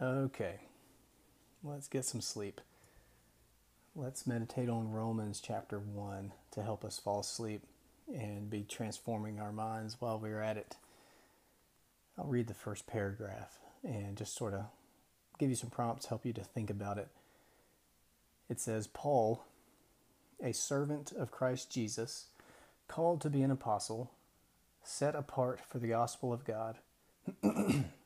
Okay, let's get some sleep. Let's meditate on Romans chapter 1 to help us fall asleep and be transforming our minds while we're at it. I'll read the first paragraph and just sort of give you some prompts, help you to think about it. It says, Paul, a servant of Christ Jesus, called to be an apostle, set apart for the gospel of God,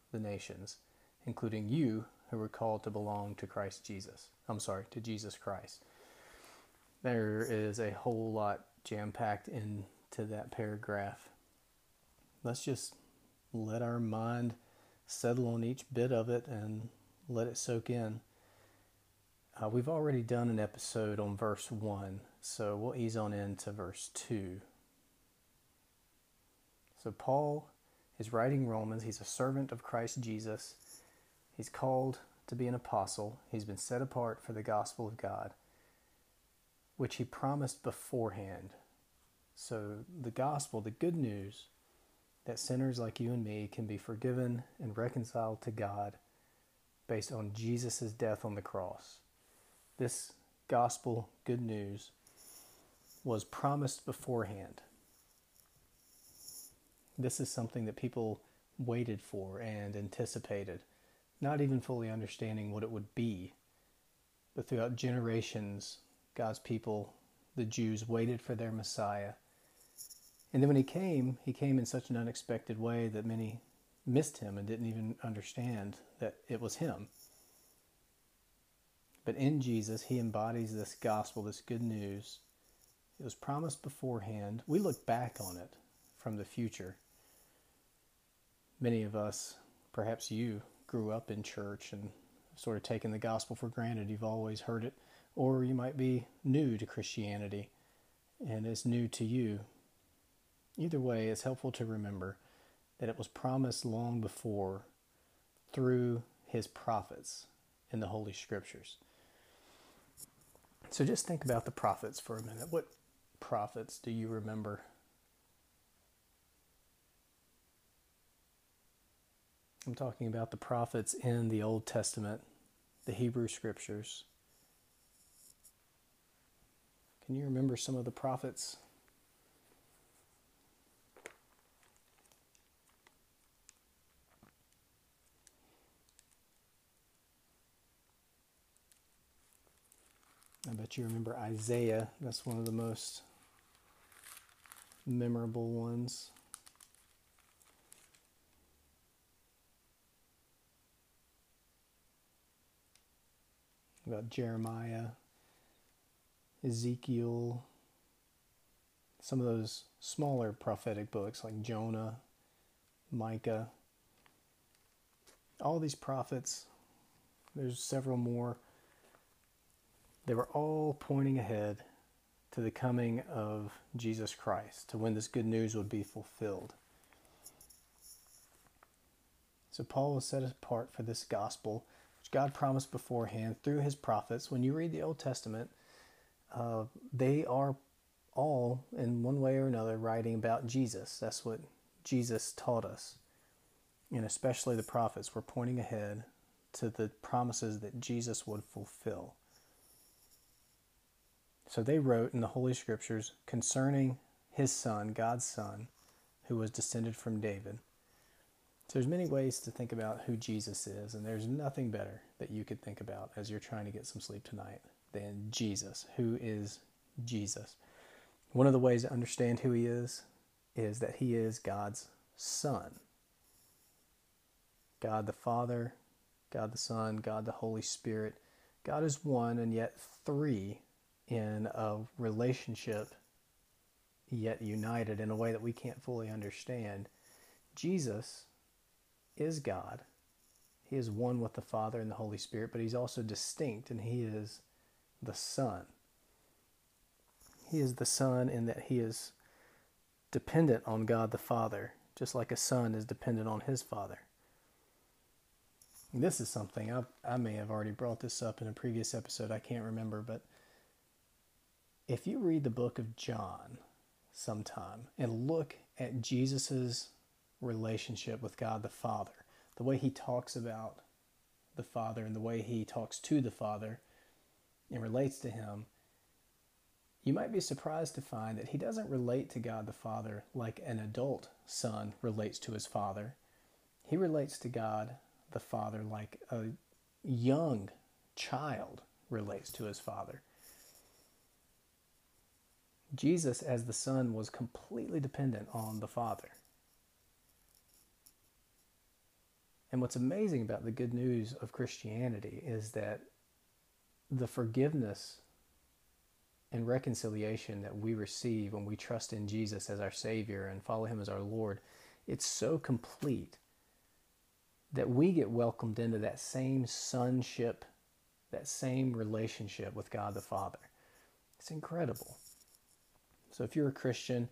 the nations, including you who were called to belong to Christ Jesus. I'm sorry, to Jesus Christ. There is a whole lot jam packed into that paragraph. Let's just let our mind settle on each bit of it and let it soak in. Uh, we've already done an episode on verse 1, so we'll ease on into verse 2. So, Paul is writing Romans. He's a servant of Christ Jesus. He's called to be an apostle. He's been set apart for the gospel of God, which he promised beforehand. So, the gospel, the good news that sinners like you and me can be forgiven and reconciled to God based on Jesus' death on the cross. This gospel good news was promised beforehand. This is something that people waited for and anticipated, not even fully understanding what it would be. But throughout generations, God's people, the Jews, waited for their Messiah. And then when he came, he came in such an unexpected way that many missed him and didn't even understand that it was him. But in Jesus, he embodies this gospel, this good news. It was promised beforehand. We look back on it from the future. Many of us, perhaps you, grew up in church and sort of taken the gospel for granted. You've always heard it. Or you might be new to Christianity and it's new to you. Either way, it's helpful to remember that it was promised long before through his prophets in the Holy Scriptures. So just think about the prophets for a minute. What prophets do you remember? I'm talking about the prophets in the Old Testament, the Hebrew Scriptures. Can you remember some of the prophets? I bet you remember Isaiah. That's one of the most memorable ones. About Jeremiah, Ezekiel, some of those smaller prophetic books like Jonah, Micah. All these prophets, there's several more they were all pointing ahead to the coming of Jesus Christ, to when this good news would be fulfilled. So Paul was set apart for this gospel, God promised beforehand through his prophets. When you read the Old Testament, uh, they are all, in one way or another, writing about Jesus. That's what Jesus taught us. And especially the prophets were pointing ahead to the promises that Jesus would fulfill. So they wrote in the Holy Scriptures concerning his son, God's son, who was descended from David. So there's many ways to think about who Jesus is, and there's nothing better that you could think about as you're trying to get some sleep tonight than Jesus. Who is Jesus? One of the ways to understand who he is is that he is God's son. God the Father, God the Son, God the Holy Spirit. God is one and yet three in a relationship yet united in a way that we can't fully understand. Jesus is God. He is one with the Father and the Holy Spirit, but he's also distinct, and he is the Son. He is the Son in that he is dependent on God the Father, just like a son is dependent on his father. This is something I, I may have already brought this up in a previous episode, I can't remember, but if you read the book of John sometime and look at Jesus' relationship with God the Father, the way he talks about the Father and the way he talks to the Father and relates to him, you might be surprised to find that he doesn't relate to God the Father like an adult son relates to his father. He relates to God the Father like a young child relates to his father. Jesus, as the Son, was completely dependent on the Father. And what's amazing about the good news of Christianity is that the forgiveness and reconciliation that we receive when we trust in Jesus as our Savior and follow Him as our Lord, it's so complete that we get welcomed into that same sonship, that same relationship with God the Father. It's incredible. So if you're a Christian,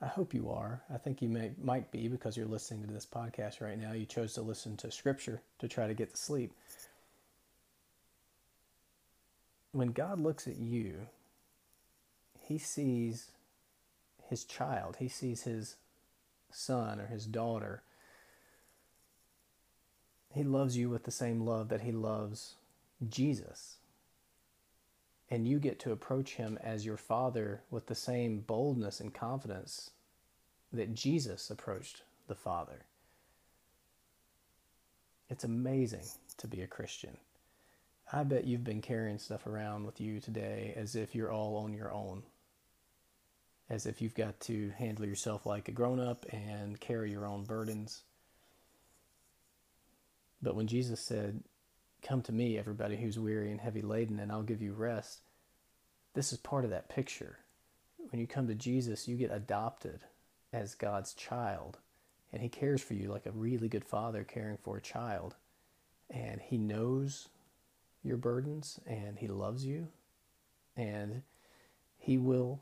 I hope you are. I think you may might be because you're listening to this podcast right now. You chose to listen to scripture to try to get to sleep. When God looks at you, he sees his child, he sees his son or his daughter. He loves you with the same love that he loves Jesus. And you get to approach him as your father with the same boldness and confidence that Jesus approached the Father. It's amazing to be a Christian. I bet you've been carrying stuff around with you today as if you're all on your own as if you've got to handle yourself like a grown up and carry your own burdens. But when Jesus said, Come to me, everybody who's weary and heavy laden, and I'll give you rest, this is part of that picture. When you come to Jesus, you get adopted as God's child, and He cares for you like a really good father caring for a child. And He knows your burdens, and He loves you, and He will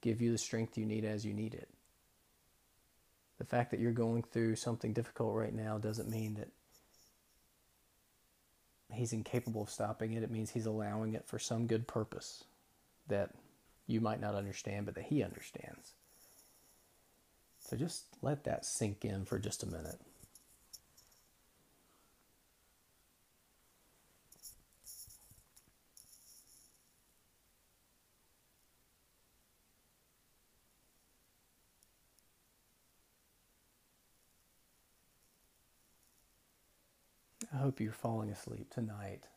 give you the strength you need as you need it. The fact that you're going through something difficult right now doesn't mean that he's incapable of stopping it. It means he's allowing it for some good purpose that you might not understand, but that he understands. So just let that sink in for just a minute. Hope you're falling asleep tonight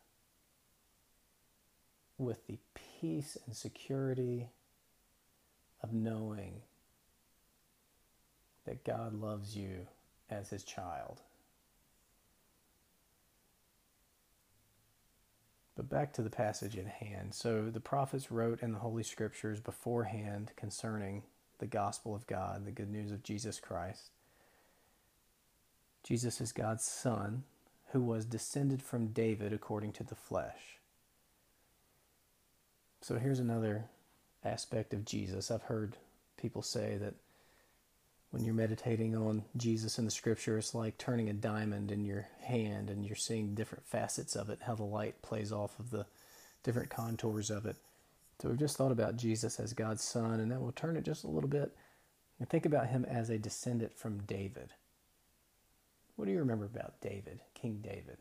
with the peace and security of knowing that God loves you as his child. But back to the passage at hand. So the prophets wrote in the Holy Scriptures beforehand concerning the gospel of God, the good news of Jesus Christ. Jesus is God's Son, who was descended from David according to the flesh. So here's another aspect of Jesus. I've heard people say that when you're meditating on Jesus in the scripture, it's like turning a diamond in your hand and you're seeing different facets of it, how the light plays off of the different contours of it. So we've just thought about Jesus as God's son, and then we'll turn it just a little bit and think about him as a descendant from David. What do you remember about David, King David?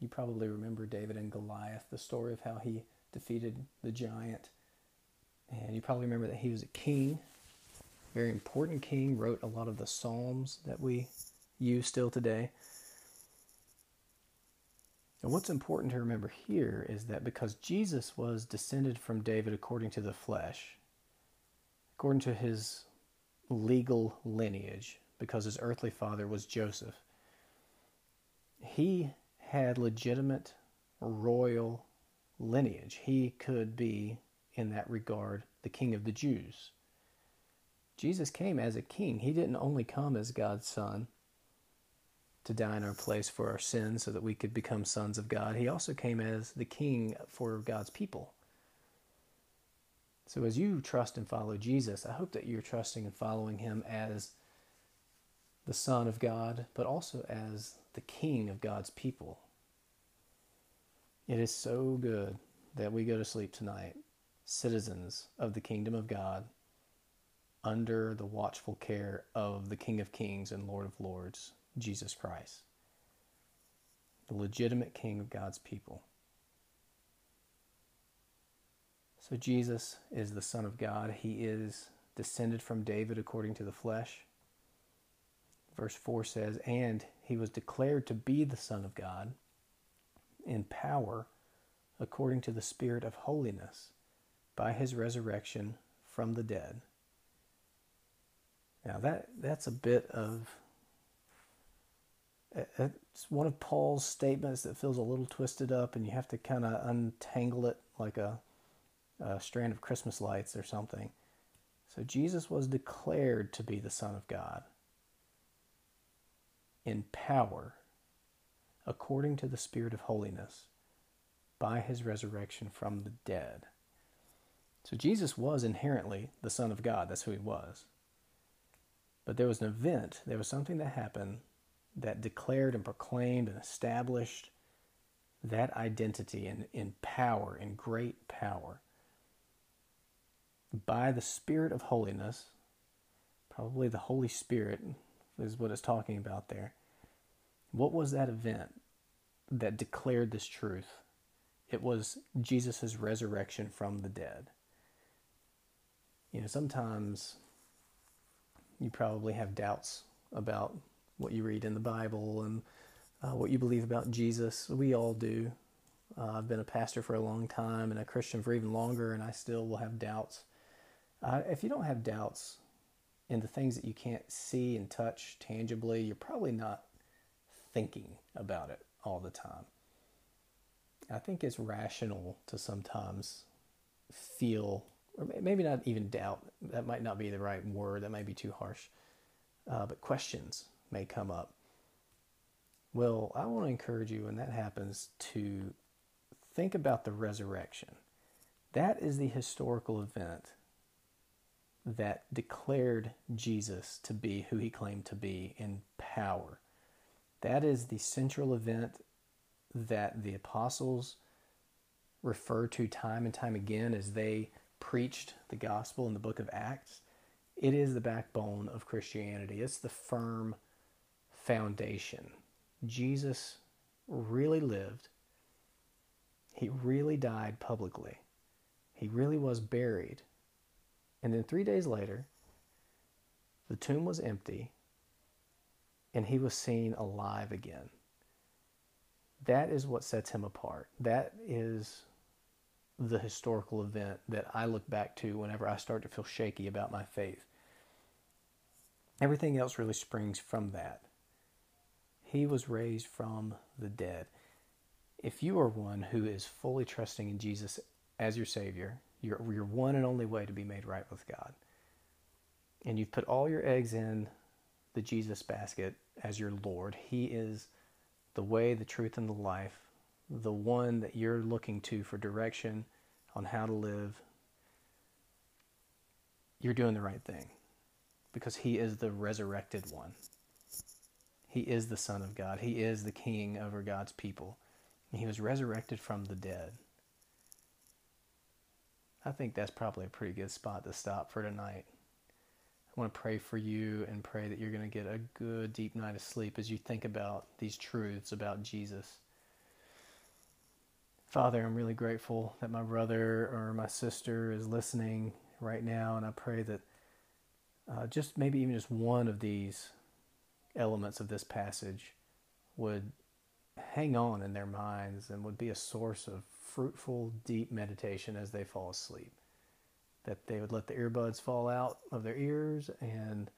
You probably remember David and Goliath, the story of how he defeated the giant. And you probably remember that he was a king, very important king, wrote a lot of the Psalms that we use still today. And what's important to remember here is that because Jesus was descended from David according to the flesh, according to his legal lineage, because his earthly father was Joseph, he had legitimate royal lineage. He could be in that regard the king of the Jews. Jesus came as a king. He didn't only come as God's son to die in our place for our sins so that we could become sons of God. He also came as the king for God's people. So as you trust and follow Jesus, I hope that you're trusting and following him as the Son of God, but also as the King of God's people. It is so good that we go to sleep tonight, citizens of the kingdom of God, under the watchful care of the King of Kings and Lord of Lords, Jesus Christ, the legitimate King of God's people. So, Jesus is the Son of God. He is descended from David according to the flesh. Verse 4 says, And he was declared to be the Son of God in power according to the Spirit of holiness by his resurrection from the dead. Now that that's a bit of it's one of Paul's statements that feels a little twisted up, and you have to kind of untangle it like a, a strand of Christmas lights or something. So Jesus was declared to be the Son of God in power according to the Spirit of holiness by his resurrection from the dead. So Jesus was inherently the Son of God. That's who he was. But there was an event, there was something that happened that declared and proclaimed and established that identity in, in power, in great power. By the Spirit of holiness, probably the Holy Spirit is what it's talking about there. What was that event that declared this truth? It was Jesus' resurrection from the dead. You know, sometimes you probably have doubts about what you read in the Bible and uh, what you believe about Jesus. We all do. Uh, I've been a pastor for a long time and a Christian for even longer, and I still will have doubts. Uh, if you don't have doubts in the things that you can't see and touch tangibly, you're probably not thinking about it all the time. I think it's rational to sometimes feel, or maybe not even doubt, that might not be the right word, that might be too harsh, uh, but questions may come up. Well, I want to encourage you when that happens to think about the resurrection. That is the historical event that declared Jesus to be who he claimed to be in power. That is the central event that the apostles refer to time and time again as they preached the gospel in the book of Acts. It is the backbone of Christianity, it's the firm foundation. Jesus really lived, he really died publicly, he really was buried. And then three days later, the tomb was empty and he was seen alive again. That is what sets him apart. That is the historical event that I look back to whenever I start to feel shaky about my faith. Everything else really springs from that. He was raised from the dead. If you are one who is fully trusting in Jesus as your Savior, your, your one and only way to be made right with God, and you've put all your eggs in the Jesus basket as your Lord. He is the way, the truth, and the life, the one that you're looking to for direction on how to live. You're doing the right thing because He is the resurrected one. He is the Son of God. He is the King over God's people. And he was resurrected from the dead. I think that's probably a pretty good spot to stop for tonight. I want to pray for you and pray that you're going to get a good deep night of sleep as you think about these truths about Jesus. Father, I'm really grateful that my brother or my sister is listening right now, and I pray that uh, just maybe even just one of these elements of this passage would hang on in their minds and would be a source of fruitful, deep meditation as they fall asleep that they would let the earbuds fall out of their ears and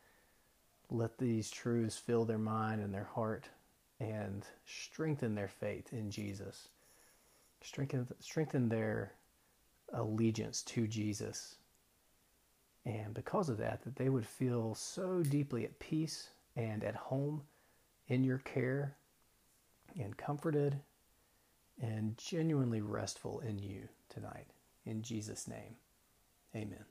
let these truths fill their mind and their heart and strengthen their faith in Jesus. Strengthen, strengthen their allegiance to Jesus. And because of that, that they would feel so deeply at peace and at home in your care and comforted and genuinely restful in you tonight. In Jesus' name, amen.